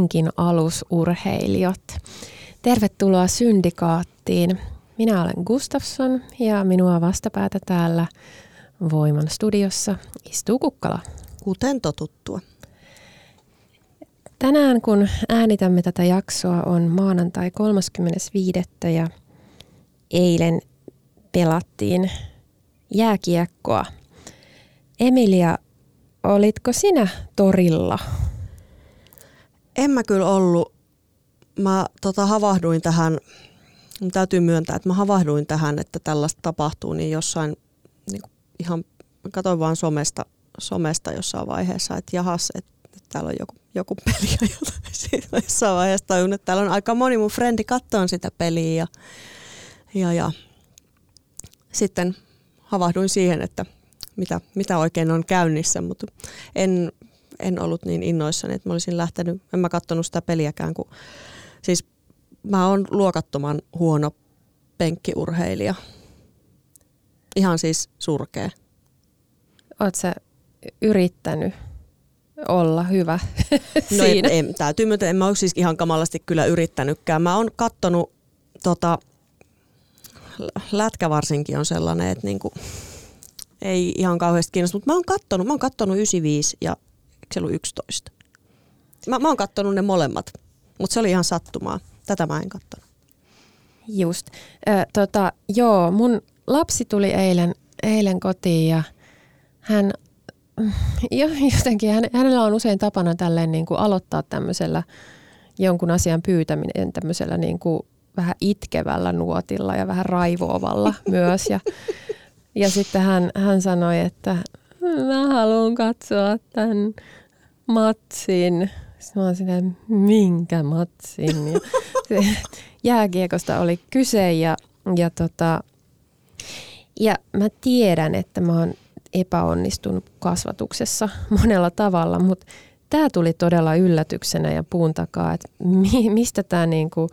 Ja penkin alusurheilijat. Tervetuloa Syndikaattiin. Minä olen Gustafsson ja minua vastapäätä täällä Voiman studiossa istuu Kukkala. Kuten totuttua. Tänään kun äänitämme tätä jaksoa on maanantai 35. ja eilen pelattiin jääkiekkoa. Emilia Olitko sinä torilla? En mä kyllä ollut. Mä tota, havahduin tähän, mun täytyy myöntää, että mä havahduin tähän, että tällaista tapahtuu, niin jossain niin ihan, mä katsoin vaan somesta, somesta jossain vaiheessa, että jahas, että, että täällä on joku, joku peli. Ja sitten jossain vaiheessa tajun, että täällä on aika moni mun frendi kattoon sitä peliä. Ja, ja, ja sitten havahduin siihen, että mitä, mitä oikein on käynnissä, mutta en, en ollut niin innoissani, että mä olisin lähtenyt, en mä katsonut sitä peliäkään, kun siis mä oon luokattoman huono penkkiurheilija. Ihan siis surkea. Oot sä yrittänyt olla hyvä no siinä? En, en, täytyy myöntää, en mä ole siis ihan kamalasti kyllä yrittänytkään. Mä oon kattonut, tota, lätkä varsinkin on sellainen, että niinku, ei ihan kauheasti kiinnosta, mutta mä oon kattonut, mä oon kattonut 95 ja se ollut 11. Mä, mä oon kattonut ne molemmat, mutta se oli ihan sattumaa. Tätä mä en kattonut. Just. Ö, tota, joo, mun lapsi tuli eilen, eilen kotiin ja hän jo, jotenkin, hän, hänellä on usein tapana tälleen niin kuin aloittaa tämmöisellä jonkun asian pyytäminen tämmöisellä niin kuin vähän itkevällä nuotilla ja vähän raivoavalla myös. Ja ja sitten hän, hän sanoi, että mä haluan katsoa tämän matsin. Sitten mä olin silleen, minkä matsin? Ja jääkiekosta oli kyse ja, ja, tota, ja mä tiedän, että mä oon epäonnistunut kasvatuksessa monella tavalla, mutta tämä tuli todella yllätyksenä ja puun takaa, että mi, mistä tämä niinku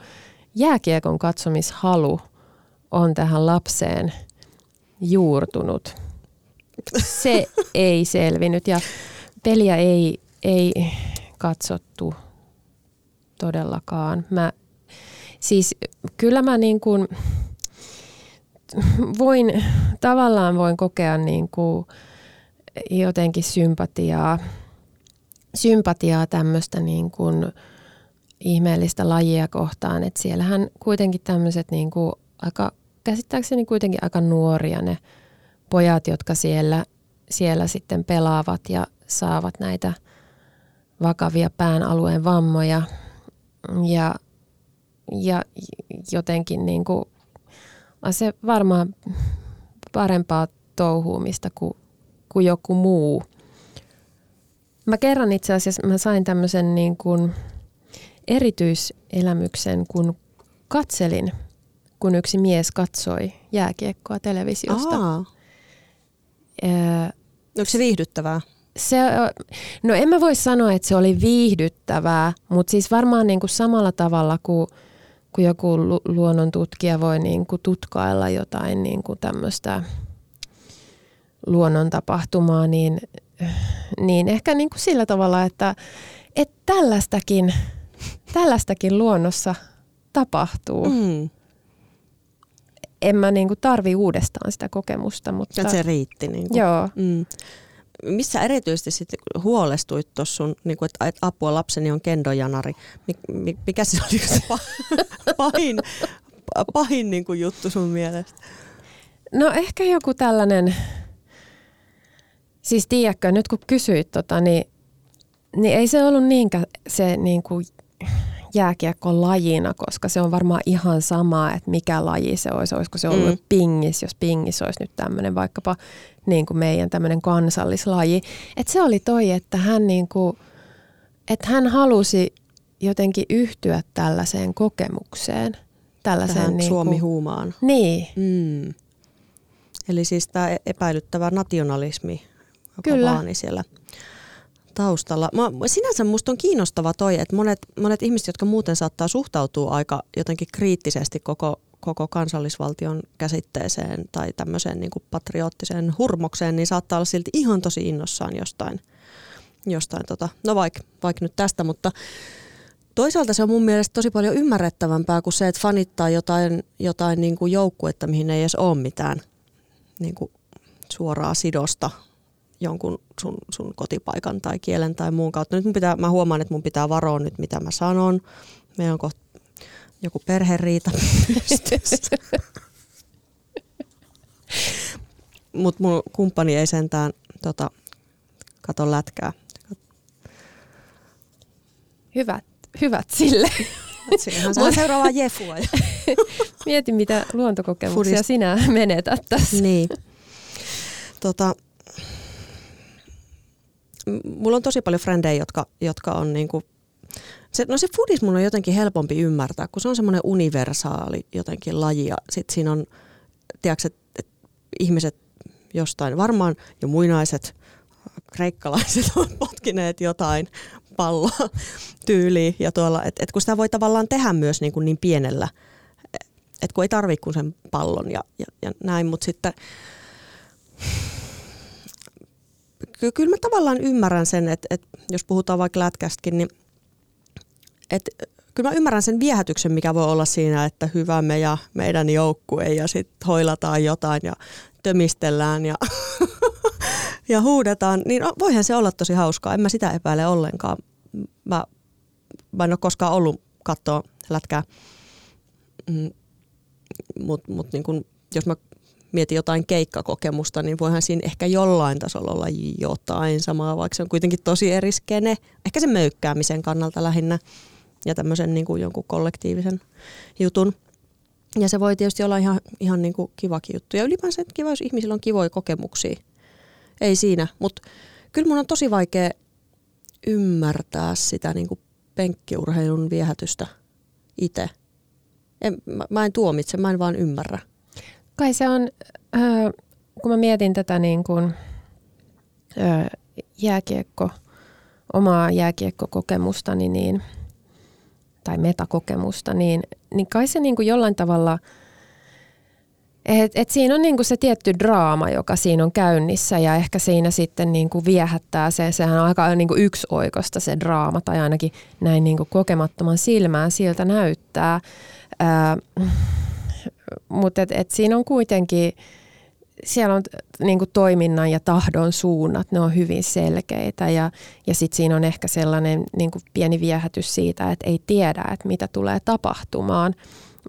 jääkiekon katsomishalu on tähän lapseen – juurtunut. Se ei selvinnyt ja peliä ei, ei katsottu todellakaan. Mä, siis kyllä mä niin kuin voin, tavallaan voin kokea niin kuin jotenkin sympatiaa, sympatiaa tämmöistä niin kuin ihmeellistä lajia kohtaan, että siellähän kuitenkin tämmöiset niin kuin aika käsittääkseni kuitenkin aika nuoria ne pojat, jotka siellä, siellä sitten pelaavat ja saavat näitä vakavia pään alueen vammoja. Ja, ja jotenkin niin kuin, se varmaan parempaa touhuumista kuin, kuin joku muu. Mä kerran itse asiassa mä sain tämmöisen niin kuin erityiselämyksen, kun katselin – kun yksi mies katsoi jääkiekkoa televisiosta. Aa. Onko se viihdyttävää? Se, no en mä voi sanoa, että se oli viihdyttävää, mutta siis varmaan niin kuin samalla tavalla kuin, kuin joku lu- luonnontutkija voi niin kuin tutkailla jotain niin kuin tämmöistä luonnontapahtumaa, niin, niin ehkä niin kuin sillä tavalla, että, että tällaistakin, tällaistakin luonnossa tapahtuu. Mm en mä niinku tarvi uudestaan sitä kokemusta. Mutta... Et se riitti. Niinku. Joo. Mm. Missä erityisesti sitten huolestuit tuossa sun, niinku, että apua lapseni on kendojanari. Mikä se oli se pahin, pahin niin kuin juttu sun mielestä? No ehkä joku tällainen, siis tiedätkö, nyt kun kysyit tota, niin, niin ei se ollut niinkään se niin kuin jääkiekko lajina, koska se on varmaan ihan sama, että mikä laji se olisi. Olisiko se ollut mm. pingis, jos pingis olisi nyt tämmöinen vaikkapa niin kuin meidän tämmöinen kansallislaji. Että se oli toi, että hän, niin kuin, että hän halusi jotenkin yhtyä tällaiseen kokemukseen. Tällaiseen Tähän niin Suomi-huumaan. Niin. Mm. Eli siis tämä epäilyttävä nationalismi, joka Kyllä. vaani siellä taustalla. Mä, sinänsä musta on kiinnostava toi, että monet, monet ihmiset, jotka muuten saattaa suhtautua aika jotenkin kriittisesti koko, koko kansallisvaltion käsitteeseen tai tämmöiseen niin patriottiseen hurmokseen, niin saattaa olla silti ihan tosi innossaan jostain, jostain tota, no vaikka vaik nyt tästä, mutta toisaalta se on mun mielestä tosi paljon ymmärrettävämpää kuin se, että fanittaa jotain, jotain niin kuin joukkuetta, mihin ei edes ole mitään niin kuin suoraa sidosta jonkun sun, sun kotipaikan tai kielen tai muun kautta. Nyt mun pitää, mä huomaan, että mun pitää varoa nyt, mitä mä sanon. Meillä on kohta joku perheriita Mutta mun kumppani ei sentään tota, kato lätkää. Hyvät, hyvät sille. Sillähän saa seuraavaa jefua. Mieti, mitä luontokokemuksia Fudist. sinä menetät tässä. Niin. Tota, mulla on tosi paljon frendejä, jotka, jotka on niinku, se, no se foodis mun on jotenkin helpompi ymmärtää, kun se on semmoinen universaali jotenkin laji ja sit siinä on, tiedätkö, että et ihmiset jostain, varmaan jo muinaiset kreikkalaiset on potkineet jotain palloa tyyliin ja tuolla, että et kun sitä voi tavallaan tehdä myös niin, kuin niin pienellä, että kun ei tarvitse kuin sen pallon ja, ja, ja näin, mutta sitten kyllä mä tavallaan ymmärrän sen, että, että jos puhutaan vaikka lätkästäkin, niin että kyllä mä ymmärrän sen viehätyksen, mikä voi olla siinä, että hyvämme ja meidän joukkue ja sitten hoilataan jotain ja tömistellään ja, ja huudetaan, niin voihan se olla tosi hauskaa. En mä sitä epäile ollenkaan. Mä, mä en ole koskaan ollut katsoa lätkää, mm, mutta mut niin jos mä mieti jotain keikkakokemusta, niin voihan siinä ehkä jollain tasolla olla jotain samaa, vaikka se on kuitenkin tosi eri skene. Ehkä sen möykkäämisen kannalta lähinnä ja tämmöisen niin kuin jonkun kollektiivisen jutun. Ja se voi tietysti olla ihan, ihan niin kuin kivakin juttu. Ja ylipäänsä kiva, jos ihmisillä on kivoja kokemuksia. Ei siinä, mutta kyllä mun on tosi vaikea ymmärtää sitä niin kuin penkkiurheilun viehätystä itse. mä, mä en tuomitse, mä en vaan ymmärrä. Kai se on, äh, kun mä mietin tätä niin kuin, äh, jääkiekko, omaa jääkiekkokokemustani niin, tai metakokemusta, niin, niin kai se niin kuin jollain tavalla, että et siinä on niin kuin se tietty draama, joka siinä on käynnissä ja ehkä siinä sitten niin kuin viehättää se, sehän on aika niin kuin yksioikosta se draama tai ainakin näin niin kuin kokemattoman silmään siltä näyttää. Ää, mutta et, et siinä on kuitenkin, siellä on niin kuin toiminnan ja tahdon suunnat, ne on hyvin selkeitä ja, ja sitten siinä on ehkä sellainen niin kuin pieni viehätys siitä, että ei tiedä, että mitä tulee tapahtumaan,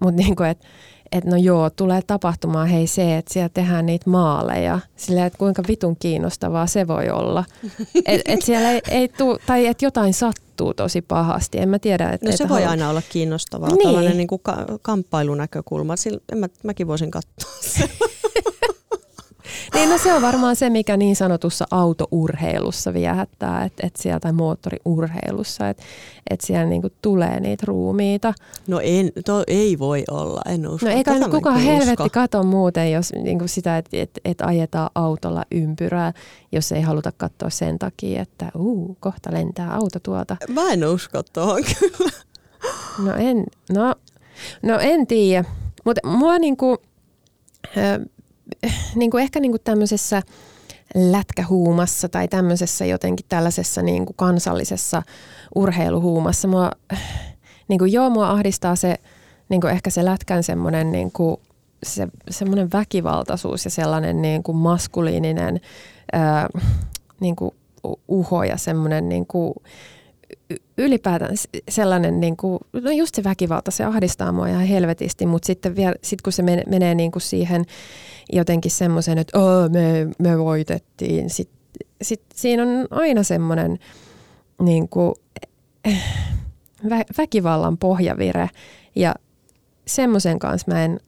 mutta niin kuin, että että no joo, tulee tapahtumaan hei se, että siellä tehdään niitä maaleja. Sillä että kuinka vitun kiinnostavaa se voi olla. Että et siellä ei, ei tuu, tai että jotain sattuu tosi pahasti. En mä tiedä. Et, no se et voi halu... aina olla kiinnostavaa, niin. tällainen niin kuin ka- kamppailunäkökulma. Sillä, en mä, mäkin voisin katsoa sen. Niin no se on varmaan se, mikä niin sanotussa autourheilussa viehättää, että et siellä tai moottoriurheilussa, että et siellä niinku tulee niitä ruumiita. No en, to ei voi olla, en usko. No eikä nyt kukaan helvetti usko. kato muuten, jos niinku sitä, että et, et ajetaan autolla ympyrää, jos ei haluta katsoa sen takia, että uu, kohta lentää auto tuolta. Mä en usko tuohon kyllä. No en, no, no en tiedä, mutta mua niinku, niin kuin ehkä niin kuin tämmöisessä lätkähuumassa tai tämmöisessä jotenkin tällaisessa niin kuin kansallisessa urheiluhuumassa. Mua, niin kuin joo, mua ahdistaa se niin kuin ehkä se lätkän semmoinen niin kuin, se, semmoinen väkivaltaisuus ja sellainen niin kuin maskuliininen ää, niin kuin uho ja semmoinen niin kuin ylipäätään sellainen, niin kuin, no just se väkivalta, se ahdistaa mua ihan helvetisti, mutta sitten vielä, sit kun se menee niin kuin siihen jotenkin semmoisen, että oh, me, me voitettiin, sitten sit siinä on aina semmoinen niin kuin, vä, väkivallan pohjavire. Ja semmoisen kanssa mä en,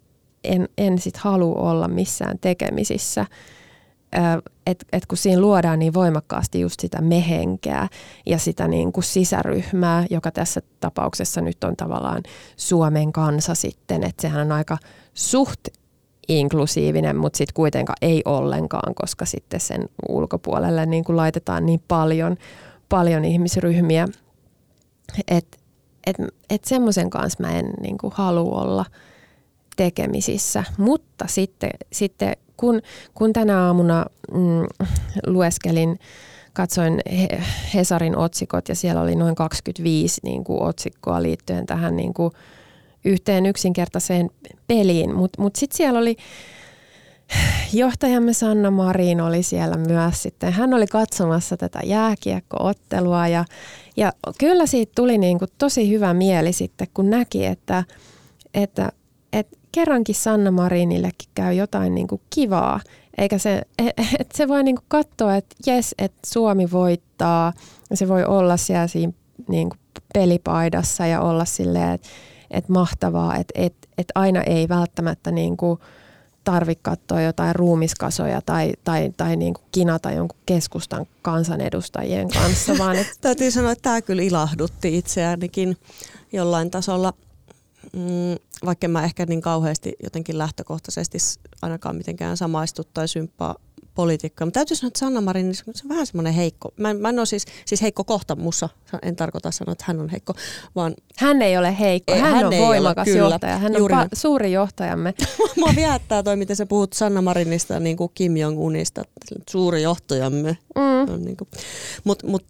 en, en sit halua olla missään tekemisissä että et kun siinä luodaan niin voimakkaasti just sitä mehenkeä ja sitä niin kuin sisäryhmää, joka tässä tapauksessa nyt on tavallaan Suomen kansa sitten, että sehän on aika suht inklusiivinen, mutta sitten kuitenkaan ei ollenkaan, koska sitten sen ulkopuolelle niin kuin laitetaan niin paljon, paljon ihmisryhmiä, että et, et semmoisen kanssa mä en niin kuin halua olla tekemisissä, mutta sitten, sitten kun, kun tänä aamuna mm, lueskelin, katsoin Hesarin otsikot ja siellä oli noin 25 niin kuin, otsikkoa liittyen tähän niin kuin, yhteen yksinkertaiseen peliin, mutta mut sitten siellä oli johtajamme Sanna Marin oli siellä myös sitten. Hän oli katsomassa tätä jääkiekkoottelua ja, ja kyllä siitä tuli niin kuin tosi hyvä mieli sitten, kun näki, että, että, että kerrankin Sanna Marinillekin käy jotain niin kuin kivaa, eikä se, että se voi niin kuin katsoa, että jes, että Suomi voittaa ja se voi olla siellä siinä niin kuin pelipaidassa ja olla silleen, että, että mahtavaa, että, että, että aina ei välttämättä niin kuin tarvitse katsoa jotain ruumiskasoja tai, tai, tai niin kuin kinata jonkun keskustan kansanedustajien kanssa. Vaan että... Täytyy sanoa, että tämä kyllä ilahdutti itseänikin jollain tasolla – mm, vaikka mä ehkä niin kauheasti jotenkin lähtökohtaisesti ainakaan mitenkään samaistu tai symppaa politiikkaa. Mutta täytyy sanoa, että Sanna Marin niin se on vähän semmoinen heikko. Mä, mä en ole siis, siis heikko kohta mussa. En tarkoita sanoa, että hän on heikko, vaan... Hän ei ole heikko. Ei, hän, hän on voimakas ole, johtaja. Hän on pa- suuri johtajamme. Mua viettää toi, miten sä puhut Sanna Marinista niin kuin Kim Jong-unista. Suuri johtajamme. Mm. Niin Mutta mut,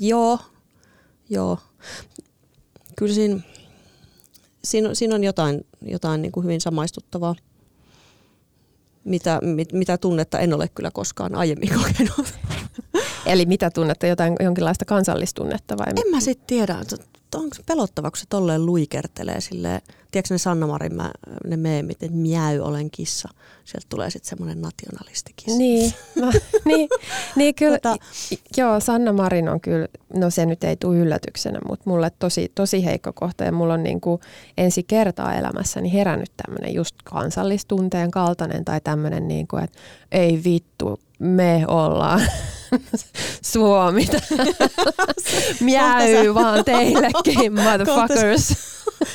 joo, joo. Kyllä siinä siinä, siinä on jotain, jotain niin kuin hyvin samaistuttavaa, mitä, mit, mitä tunnetta en ole kyllä koskaan aiemmin kokenut. Eli mitä tunnetta, jotain, jonkinlaista kansallistunnetta vai? En mä sitten tiedä onko se pelottava, kun se tolleen luikertelee silleen, tiedätkö ne Sanna Marin mä, ne meemit, että miäy olen kissa. Sieltä tulee sitten semmoinen nationalistikissa. Niin, mä, niin, niin kyllä, tota, joo Sanna Marin on kyllä, no se nyt ei tule yllätyksenä, mutta mulle tosi, tosi heikko kohta ja mulla on niin kuin ensi kertaa elämässäni herännyt tämmöinen just kansallistunteen kaltainen tai tämmöinen niin kuin, että ei vittu, me ollaan Suomi. Miäy vaan teillekin, motherfuckers.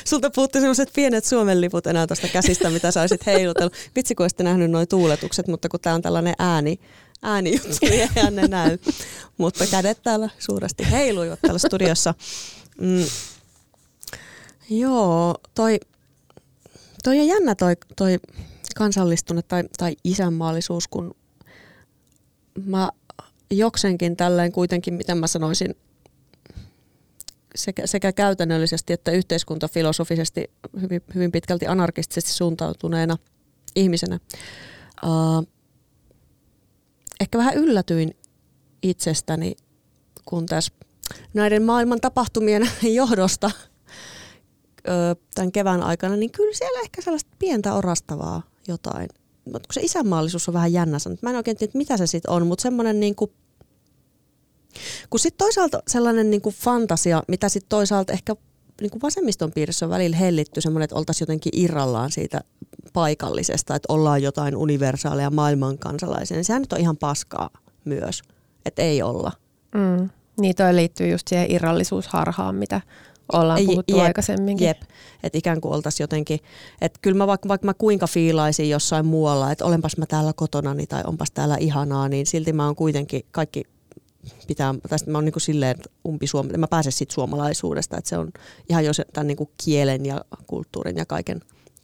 Sulta puuttui sellaiset pienet Suomen liput enää tuosta käsistä, mitä sä olisit heilutellut. Vitsi, kun olisitte nähnyt nuo tuuletukset, mutta kun tämä on tällainen ääni, juttu, niin eihän ne näy. Mutta kädet täällä suuresti heiluivat täällä studiossa. Mm. Joo, toi, toi on jännä toi, toi kansallistunne tai, tai isänmaallisuus, kun mä jokseenkin tälleen kuitenkin, miten mä sanoisin, sekä, sekä käytännöllisesti että yhteiskuntafilosofisesti hyvin, hyvin pitkälti anarkistisesti suuntautuneena ihmisenä. Uh, ehkä vähän yllätyin itsestäni, kun tässä näiden maailman tapahtumien johdosta tämän kevään aikana, niin kyllä siellä ehkä sellaista pientä orastavaa jotain kun se isänmaallisuus on vähän jännä sanat. Mä en oikein tiedä, mitä se sitten on, mutta semmoinen niin kuin, kun sitten toisaalta sellainen niin kuin fantasia, mitä sitten toisaalta ehkä niin kuin vasemmiston piirissä on välillä hellitty semmoinen, että oltaisiin jotenkin irrallaan siitä paikallisesta, että ollaan jotain universaaleja maailman kansalaisia, niin sehän nyt on ihan paskaa myös, että ei olla. Mm. Niin toi liittyy just siihen irrallisuusharhaan, mitä ollaan puhuttu jep, aikaisemminkin. Jep, että ikään kuin oltaisiin jotenkin, että kyllä mä vaikka, vaikka mä kuinka fiilaisin jossain muualla, että olenpas mä täällä kotonani tai onpas täällä ihanaa, niin silti mä oon kuitenkin kaikki pitää, tästä mä oon niin kuin silleen umpi Suomi, mä pääsen siitä suomalaisuudesta, että se on ihan jo tämän niin kuin kielen ja kulttuurin ja kaiken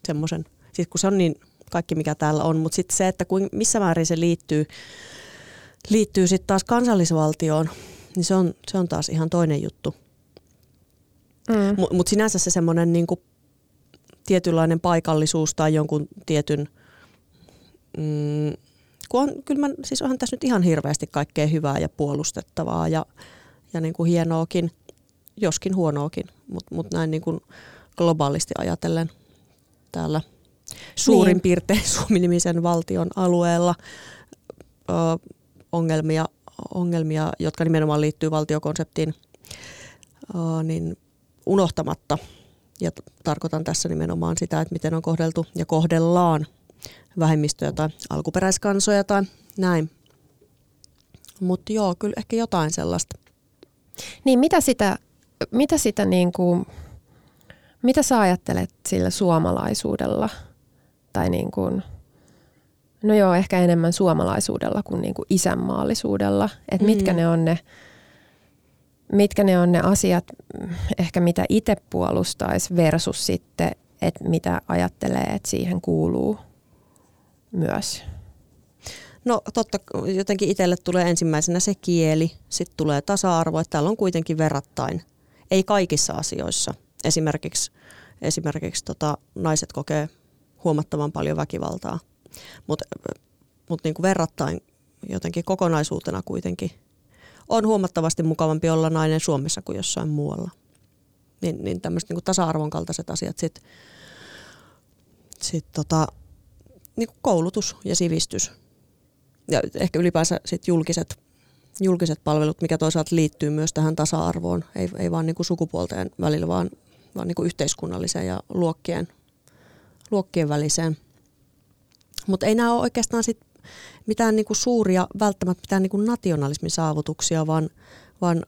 semmoisen, siis kun se on niin kaikki mikä täällä on, mutta sitten se, että kuin, missä määrin se liittyy, liittyy sitten taas kansallisvaltioon, niin se on, se on taas ihan toinen juttu. Mm. Mutta mut sinänsä se semmoinen niinku tietynlainen paikallisuus tai jonkun tietyn... Mm, kun on, kyllä mä, siis onhan tässä nyt ihan hirveästi kaikkea hyvää ja puolustettavaa ja, ja niin kuin hienoakin, joskin huonoakin, mutta mut näin niin kuin globaalisti ajatellen täällä suurin niin. piirtein Suomi-nimisen valtion alueella ö, ongelmia, ongelmia, jotka nimenomaan liittyy valtiokonseptiin, ö, niin unohtamatta. Ja tarkoitan tässä nimenomaan sitä, että miten on kohdeltu ja kohdellaan vähemmistöjä tai alkuperäiskansoja tai näin. Mutta joo, kyllä ehkä jotain sellaista. Niin mitä sitä, mitä sitä niin kuin, mitä sä ajattelet sillä suomalaisuudella? Tai niin kuin, no joo, ehkä enemmän suomalaisuudella kuin, niin kuin isänmaallisuudella. Että mm. mitkä ne on ne, mitkä ne on ne asiat, ehkä mitä itse puolustaisi versus sitten, että mitä ajattelee, että siihen kuuluu myös. No totta, jotenkin itselle tulee ensimmäisenä se kieli, sitten tulee tasa-arvo, että täällä on kuitenkin verrattain. Ei kaikissa asioissa. Esimerkiksi, esimerkiksi tota, naiset kokee huomattavan paljon väkivaltaa, mutta mut niinku verrattain jotenkin kokonaisuutena kuitenkin on huomattavasti mukavampi olla nainen Suomessa kuin jossain muualla. Niin, niin tämmöiset niinku tasa-arvon kaltaiset asiat sitten sit tota, niinku koulutus ja sivistys – ja ehkä ylipäänsä sit julkiset, julkiset palvelut, mikä toisaalta liittyy myös tähän tasa-arvoon, ei, ei vaan niin kuin sukupuolten välillä, vaan, vaan niin kuin yhteiskunnalliseen ja luokkien, luokkien väliseen. Mutta ei nämä ole oikeastaan sit mitään niin kuin suuria, välttämättä mitään niin kuin nationalismin saavutuksia, vaan, vaan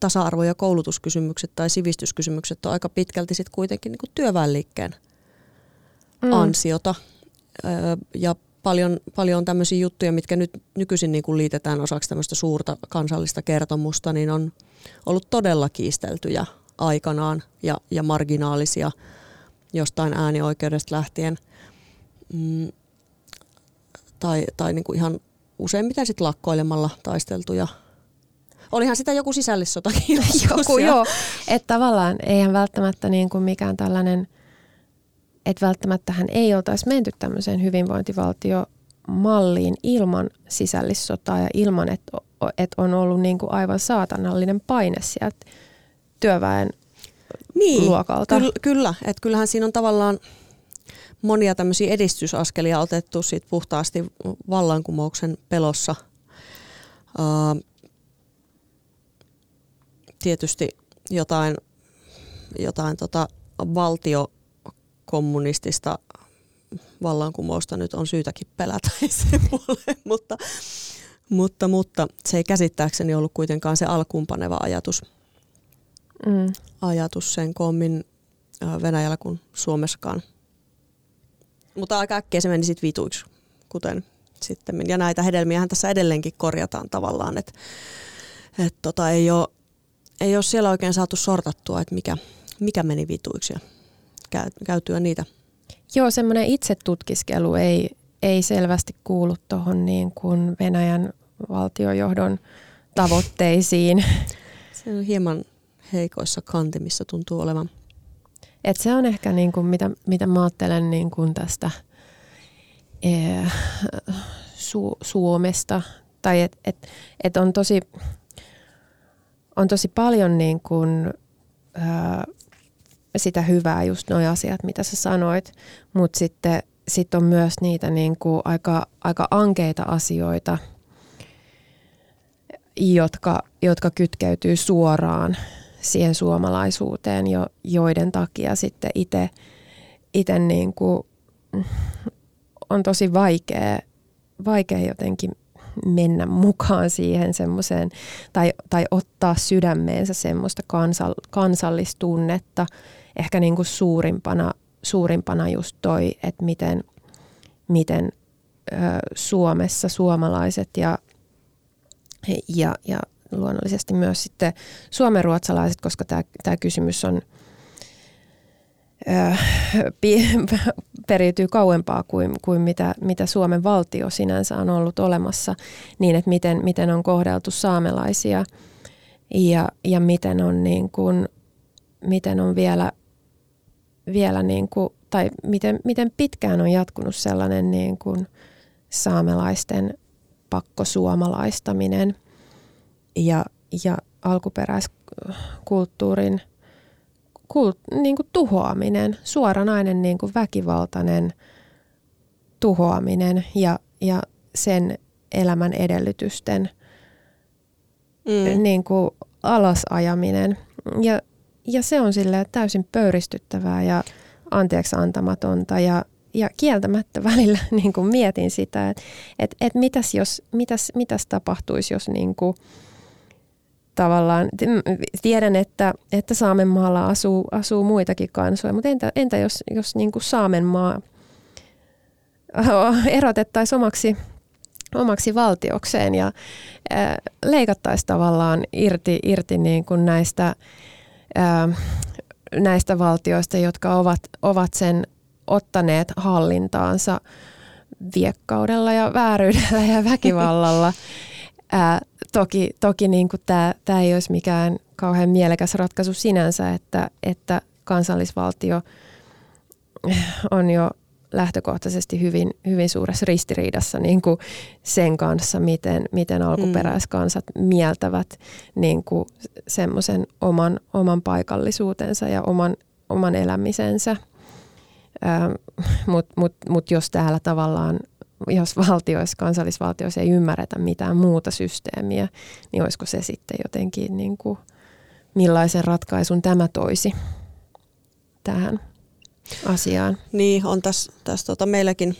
tasa-arvo- ja koulutuskysymykset tai sivistyskysymykset on aika pitkälti sit kuitenkin niin kuin työväenliikkeen mm. ansiota. Ja paljon, paljon tämmöisiä juttuja, mitkä nyt nykyisin niin kuin liitetään osaksi tämmöistä suurta kansallista kertomusta, niin on ollut todella kiisteltyjä aikanaan ja, ja marginaalisia jostain äänioikeudesta lähtien. Mm, tai tai niin kuin ihan useimmiten sitten lakkoilemalla taisteltuja. Olihan sitä joku sisällissotakin. joku, joo. Että tavallaan eihän välttämättä niin kuin mikään tällainen – että välttämättä hän ei oltaisi menty tämmöiseen hyvinvointivaltiomalliin ilman sisällissotaa ja ilman, että, että on ollut niin kuin aivan saatanallinen paine sieltä työväen niin, luokalta. Kyllä, kyllä. että kyllähän siinä on tavallaan monia tämmöisiä edistysaskelia otettu siitä puhtaasti vallankumouksen pelossa. Tietysti jotain, jotain tota valtio kommunistista vallankumousta nyt on syytäkin pelätä sen puoleen, mutta, mutta, mutta se ei käsittääkseni ollut kuitenkaan se alkuunpaneva ajatus, mm. ajatus sen kommin Venäjällä kuin Suomessakaan. Mutta aika äkkiä se meni sitten vituiksi, kuten sitten. Ja näitä hedelmiähän tässä edelleenkin korjataan tavallaan, että et tota, ei, ole, ei ole siellä oikein saatu sortattua, että mikä, mikä meni vituiksi ja käytyä niitä? Joo, semmoinen itsetutkiskelu ei, ei selvästi kuulu tuohon niin kuin Venäjän valtiojohdon tavoitteisiin. Se on hieman heikoissa kantimissa tuntuu olevan. Et se on ehkä niin kuin, mitä, mitä mä ajattelen niin kuin tästä ee, Su- Suomesta. Tai että et, et on, tosi, on tosi paljon niin kuin, ää, sitä hyvää, just nuo asiat, mitä sä sanoit, mutta sitten sit on myös niitä niin kuin aika, aika ankeita asioita, jotka, jotka kytkeytyy suoraan siihen suomalaisuuteen, jo, joiden takia sitten itse ite niin kuin on tosi vaikea, vaikea jotenkin mennä mukaan siihen semmoiseen tai, tai ottaa sydämeensä semmoista kansal, kansallistunnetta, ehkä niin kuin suurimpana, suurimpana just toi, että miten, miten ö, Suomessa suomalaiset ja, ja, ja luonnollisesti myös sitten suomenruotsalaiset, koska tämä kysymys on pi, periytyy kauempaa kuin, kuin mitä, mitä Suomen valtio sinänsä on ollut olemassa, niin että miten, miten on kohdeltu saamelaisia ja, ja miten on, niin kuin, miten on vielä vielä niin kuin, tai miten, miten pitkään on jatkunut sellainen niin kuin saamelaisten pakkosuomalaistaminen ja, ja alkuperäiskulttuurin kult, niin kuin tuhoaminen, suoranainen niin kuin väkivaltainen tuhoaminen ja, ja sen elämän edellytysten mm. niin kuin alasajaminen. Ja, ja se on sille täysin pöyristyttävää ja anteeksi antamatonta ja, ja kieltämättä välillä niin kuin mietin sitä, että et, et mitäs, jos, mitäs, mitäs tapahtuisi, jos niin kuin, tavallaan, tiedän, että, että Saamenmaalla asuu, asuu muitakin kansoja, mutta entä, entä jos, jos niin kuin Saamenmaa erotettaisiin omaksi, omaksi valtiokseen ja leikattaisiin tavallaan irti, irti niin kuin näistä, näistä valtioista, jotka ovat, ovat sen ottaneet hallintaansa viekkaudella ja vääryydellä ja väkivallalla. Ää, toki toki niin tämä ei olisi mikään kauhean mielekäs ratkaisu sinänsä, että, että kansallisvaltio on jo lähtökohtaisesti hyvin, hyvin suuressa ristiriidassa niin kuin sen kanssa, miten, miten alkuperäiskansat mm. mieltävät niin kuin semmoisen oman, oman paikallisuutensa ja oman, oman elämisensä. Mutta mut, mut jos täällä tavallaan, jos valtioissa, kansallisvaltioissa ei ymmärretä mitään muuta systeemiä, niin olisiko se sitten jotenkin, niin kuin, millaisen ratkaisun tämä toisi tähän? asiaan. Niin, on tässä, tässä tota meilläkin,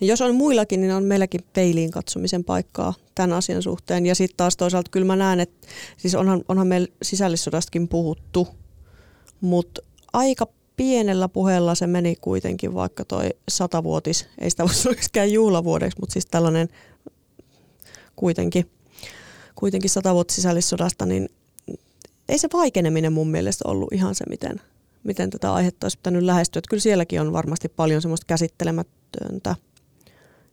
jos on muillakin, niin on meilläkin peiliin katsomisen paikkaa tämän asian suhteen. Ja sitten taas toisaalta kyllä mä näen, että siis onhan, onhan meillä sisällissodastakin puhuttu, mutta aika pienellä puheella se meni kuitenkin, vaikka toi satavuotis, ei sitä voisi oikeastaan juhlavuodeksi, mutta siis tällainen kuitenkin, kuitenkin satavuotis sisällissodasta, niin ei se vaikeneminen mun mielestä ollut ihan se, miten, miten tätä aihetta olisi pitänyt lähestyä. Että kyllä sielläkin on varmasti paljon semmoista käsittelemätöntä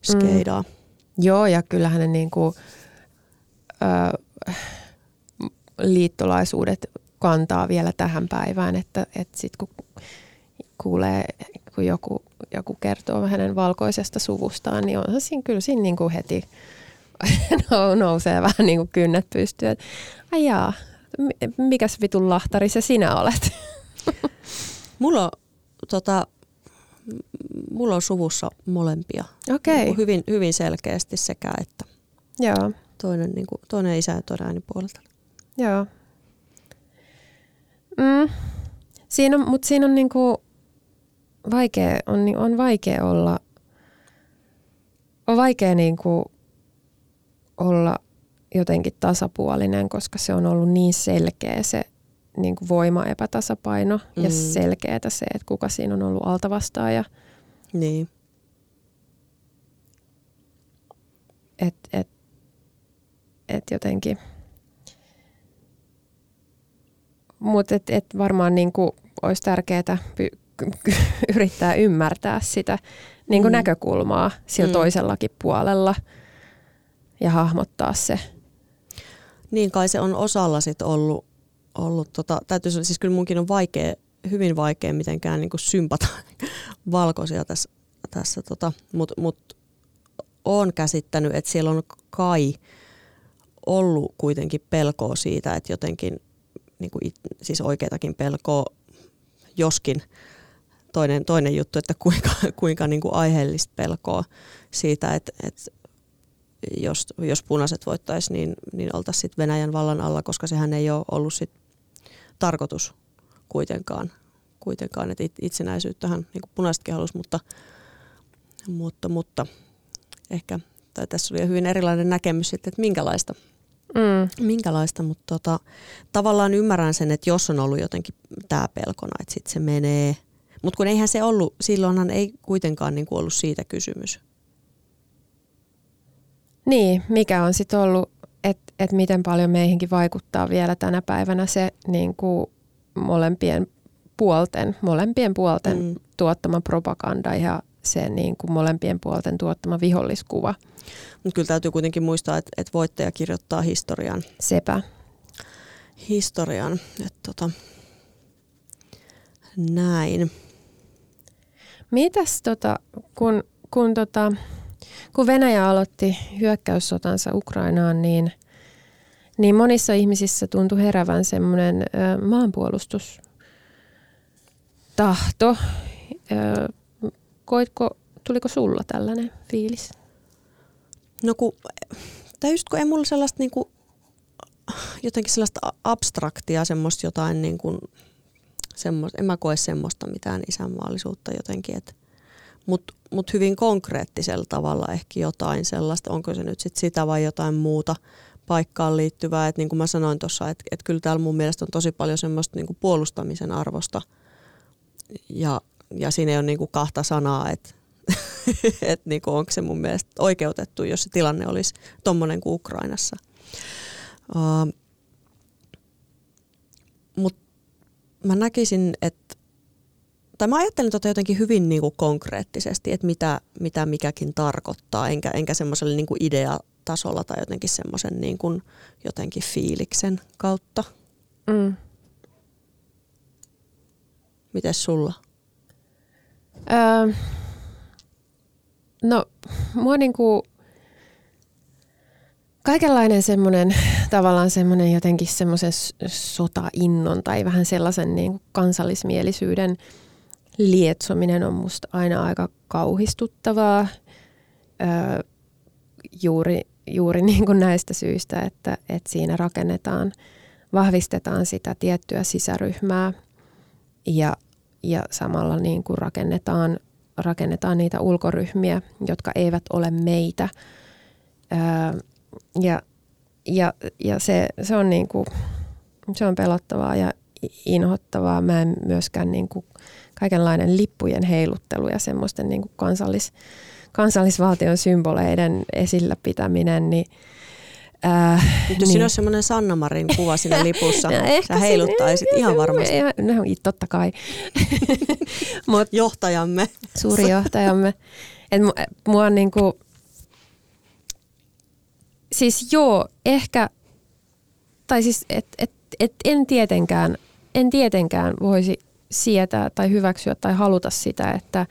skeidaa. Mm. Joo, ja kyllähän ne niin kuin, ö, liittolaisuudet kantaa vielä tähän päivään, että, että sitten kun kuulee, kun joku, joku kertoo hänen valkoisesta suvustaan, niin onhan siinä kyllä siinä niin kuin heti nousee vähän niin kuin kynnet pystyyn. Ai jaa, mikäs vitun lahtari se sinä olet? mulla, on, tota, mulla on suvussa molempia. Okay. Niin hyvin, hyvin selkeästi sekä että. Joo. Toinen, niin kuin, toinen isä ja toinen ääni puolelta. Joo. Mm. Siinä on, mutta siinä on niinku vaikea, on, on vaikea olla, on vaikea niinku olla jotenkin tasapuolinen, koska se on ollut niin selkeä se niin kuin voimaepätasapaino mm. ja selkeää se, että kuka siinä on ollut altavastaaja. Niin. Et, et, et jotenkin. Mutta et, et varmaan niin kuin olisi tärkeää yrittää ymmärtää sitä niin kuin mm. näkökulmaa sillä mm. toisellakin puolella ja hahmottaa se. Niin kai se on osalla sit ollut ollut, tota, täytyy sanoa, siis kyllä munkin on vaikea, hyvin vaikea mitenkään niin sympata valkoisia tässä, tässä tota, mutta mut olen käsittänyt, että siellä on kai ollut kuitenkin pelkoa siitä, että jotenkin, niin kuin it, siis oikeatakin pelkoa, joskin toinen, toinen juttu, että kuinka, kuinka niin kuin aiheellista pelkoa siitä, että, että jos, jos punaiset voittaisi, niin, niin oltaisiin Venäjän vallan alla, koska sehän ei ole ollut sit tarkoitus kuitenkaan, kuitenkaan että itsenäisyyttähän niin kuin punaisetkin halusi, mutta, mutta, mutta ehkä tai tässä oli hyvin erilainen näkemys sitten, että minkälaista, mm. minkälaista mutta tota, tavallaan ymmärrän sen, että jos on ollut jotenkin tämä pelkona, että sitten se menee, mutta kun eihän se ollut, silloinhan ei kuitenkaan niin kuin ollut siitä kysymys. Niin, mikä on sitten ollut että et miten paljon meihinkin vaikuttaa vielä tänä päivänä se niin kuin molempien puolten, molempien puolten mm. tuottama propaganda ja se niin kuin molempien puolten tuottama viholliskuva. Mutta kyllä täytyy kuitenkin muistaa, että, että voittaja kirjoittaa historian. Sepä. Historian. Että tota, näin. Mitäs tota, kun, kun tota, kun Venäjä aloitti hyökkäyssotansa Ukrainaan, niin, niin monissa ihmisissä tuntui herävän semmoinen maanpuolustus tahto. Koitko, tuliko sulla tällainen fiilis? No kun, tai just kun ei mulla sellaista niinku, jotenkin sellaista abstraktia, semmoista jotain niin semmoista, en mä koe semmoista mitään isänmaallisuutta jotenkin, mutta mut hyvin konkreettisella tavalla ehkä jotain sellaista, onko se nyt sit sitä vai jotain muuta paikkaan liittyvää, että niin kuin mä sanoin tuossa, että, että kyllä täällä mun mielestä on tosi paljon semmoista niin kuin puolustamisen arvosta ja, ja siinä ei ole niin kuin kahta sanaa, että että niin onko se mun mielestä oikeutettu, jos se tilanne olisi tommonen kuin Ukrainassa. Uh, Mutta mä näkisin, että tai mä ajattelin tota jotenkin hyvin niin kuin konkreettisesti, että mitä, mitä mikäkin tarkoittaa, enkä, enkä semmoiselle niin ideatasolla tai jotenkin semmoisen niin kuin jotenkin fiiliksen kautta. Mm. Mites sulla? Öö, no, mua niinku kaikenlainen semmoinen, tavallaan semmoinen jotenkin semmoisen sotainnon tai vähän sellaisen niin kuin kansallismielisyyden lietsominen on musta aina aika kauhistuttavaa öö, juuri, juuri niin kuin näistä syistä, että, että siinä rakennetaan, vahvistetaan sitä tiettyä sisäryhmää ja, ja samalla niin kuin rakennetaan, rakennetaan niitä ulkoryhmiä, jotka eivät ole meitä. Öö, ja, ja, ja se, se, on niin kuin, se on pelottavaa ja inhottavaa. Mä en myöskään niin kuin, kaikenlainen lippujen heiluttelu ja semmoisten niin kuin kansallis, kansallisvaltion symboleiden esillä pitäminen, niin Äh, Nyt jos niin. siinä olisi semmoinen Sanna Marin kuva siinä lipussa, no, sä heiluttaisit se, ihan varmasti. No, totta kai. Mut, johtajamme. Suuri johtajamme. Et mua on niinku, siis joo, ehkä, tai siis et, et, et en tietenkään, en tietenkään voisi sietää tai hyväksyä tai haluta sitä, että,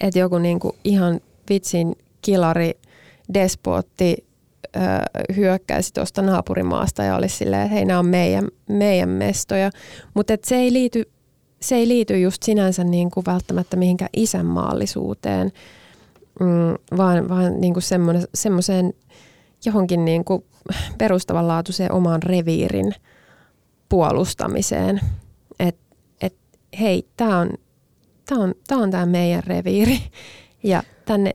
että joku niinku ihan vitsin kilari despootti ö, hyökkäisi tuosta naapurimaasta ja olisi silleen, että hei nämä on meidän, meidän mestoja. Mutta se ei liity se ei liity just sinänsä niin välttämättä mihinkään isänmaallisuuteen, mm, vaan, vaan niin semmoiseen johonkin niin kuin perustavanlaatuiseen omaan reviirin puolustamiseen. Että et, hei, tämä on tämä on, tää on tämä meidän reviiri ja tänne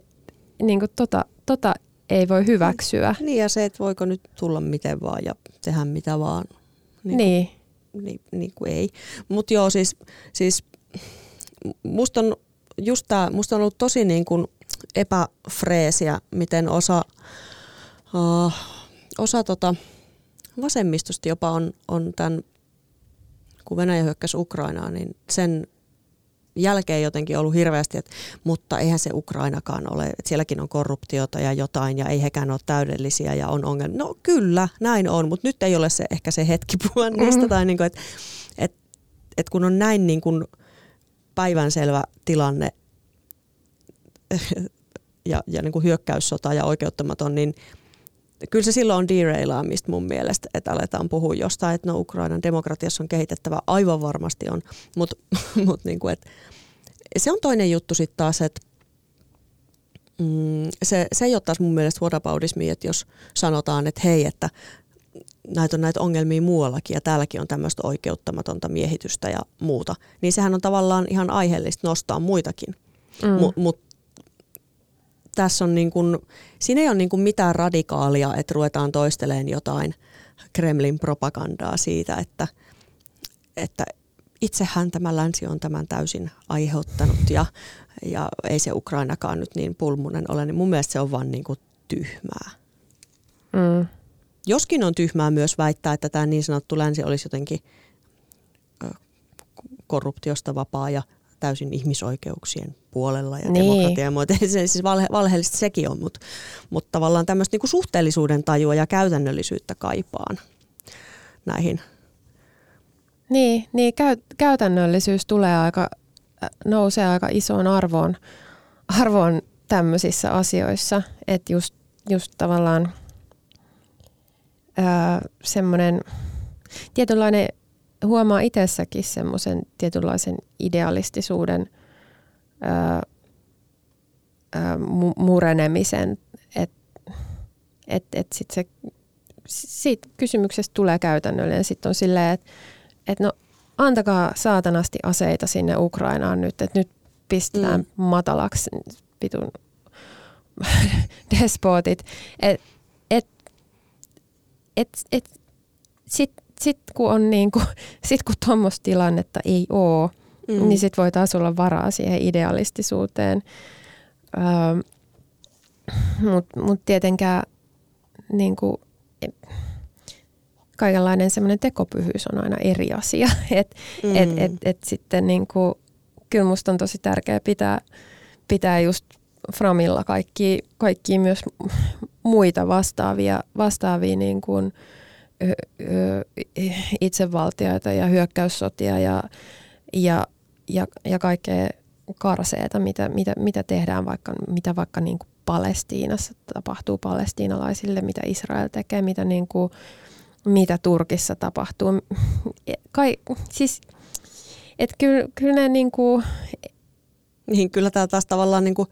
niin kuin tota, tota ei voi hyväksyä. Niin ja se, että voiko nyt tulla miten vaan ja tehdä mitä vaan. Niin. niin. Niin, niin kuin ei. Mutta joo, siis, siis musta on just tää, musta on ollut tosi niin kuin epäfreesiä, miten osa uh, osa tota, vasemmistosta jopa on, on tämän, kun Venäjä hyökkäsi Ukrainaan, niin sen jälkeen jotenkin ollut hirveästi, että mutta eihän se Ukrainakaan ole, että sielläkin on korruptiota ja jotain ja ei hekään ole täydellisiä ja on ongelmia. No kyllä, näin on, mutta nyt ei ole se ehkä se hetki puhua niistä mm-hmm. tai niin kuin, että, että, että kun on näin niin kuin päivänselvä tilanne ja, ja niin kuin hyökkäyssota ja oikeuttamaton, niin – kyllä se silloin on derailaamista mun mielestä, että aletaan puhua jostain, että no Ukrainan demokratiassa on kehitettävä, aivan varmasti on, mutta mut niinku, se on toinen juttu sitten taas, että mm, se, se ei ole taas mun mielestä whataboutismi, että jos sanotaan, että hei, että näitä on näitä ongelmia muuallakin ja täälläkin on tämmöistä oikeuttamatonta miehitystä ja muuta, niin sehän on tavallaan ihan aiheellista nostaa muitakin. Mm. Mutta mut tässä on niin kuin, siinä ei ole niin kuin mitään radikaalia, että ruvetaan toisteleen jotain Kremlin propagandaa siitä, että, että itsehän tämä länsi on tämän täysin aiheuttanut ja, ja ei se Ukrainakaan nyt niin pulmunen ole, niin mun mielestä se on vaan niin kuin tyhmää. Mm. Joskin on tyhmää myös väittää, että tämä niin sanottu länsi olisi jotenkin korruptiosta vapaa ja täysin ihmisoikeuksien puolella ja niin. demokratia ja muuta. Se, siis valhe, valheellista sekin on, mutta, mutta tavallaan tämmöistä niinku suhteellisuuden tajua ja käytännöllisyyttä kaipaan näihin. Niin, niin käy, käytännöllisyys tulee aika, nousee aika isoon arvoon, arvoon tämmöisissä asioissa, että just, just tavallaan semmoinen tietynlainen, huomaa itsessäkin semmoisen tietynlaisen idealistisuuden ää, ää, murenemisen, että et, et sit se, siitä kysymyksestä tulee käytännöllinen. Sitten on silleen, että et no antakaa saatanasti aseita sinne Ukrainaan nyt, että nyt pistetään mm. matalaksi pitun despotit. Et, et, et, et, Sitten sit kun on niinku, sit kun tuommoista tilannetta ei ole, mm. niin sitten voi taas olla varaa siihen idealistisuuteen. Öö, Mutta mut tietenkään niinku, kaikenlainen semmoinen tekopyhyys on aina eri asia. Et, mm. et, et, et sitten niinku, kyllä musta on tosi tärkeää pitää, pitää just Framilla kaikki, kaikki myös muita vastaavia, vastaavia niin kuin, itsevaltioita ja hyökkäyssotia ja, ja, ja, ja kaikkea karseeta, mitä, mitä, mitä tehdään vaikka, mitä vaikka niin kuin Palestiinassa tapahtuu palestiinalaisille, mitä Israel tekee, mitä, niin kuin, mitä Turkissa tapahtuu. Kai, siis, et kyllä, kyllä ne niin kuin... Niin, kyllä tämä taas tavallaan niin kuin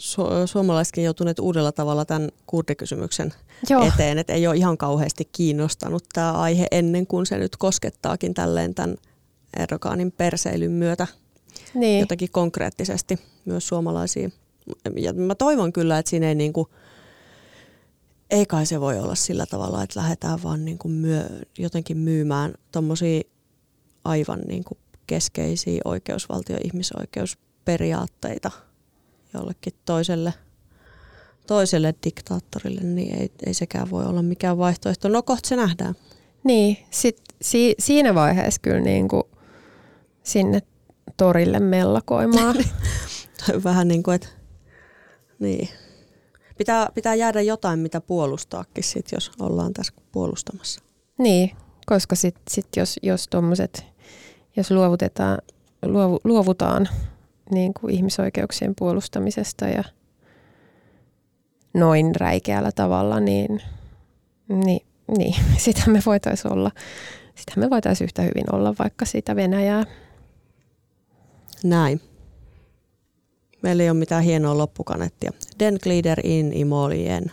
su- suomalaisetkin joutuneet uudella tavalla tämän kurdikysymyksen Joo. eteen, että ei ole ihan kauheasti kiinnostanut tämä aihe ennen kuin se nyt koskettaakin tälleen tämän Erdogaanin perseilyn myötä niin. jotenkin konkreettisesti myös suomalaisia. Ja mä toivon kyllä, että siinä ei niin kuin, ei kai se voi olla sillä tavalla, että lähdetään vaan niin kuin myö, jotenkin myymään tuommoisia aivan niin kuin keskeisiä oikeusvaltio- ja ihmisoikeusperiaatteita jollekin toiselle, toiselle diktaattorille, niin ei, ei sekään voi olla mikään vaihtoehto. No kohta se nähdään. Niin, sit, si, siinä vaiheessa kyllä niin kuin sinne torille mellakoimaan. Vähän niin kuin, että niin. Pitää, pitää jäädä jotain, mitä puolustaakin sit, jos ollaan tässä puolustamassa. Niin, koska sitten sit jos, jos tuommoiset, jos luovutetaan, luovu, luovutaan niin kuin ihmisoikeuksien puolustamisesta ja noin räikeällä tavalla, niin, niin, niin sitä me voitaisiin olla, sitä me voitaisiin yhtä hyvin olla vaikka sitä Venäjää. Näin. Meillä ei ole mitään hienoa loppukanettia. Den glider in i moljen.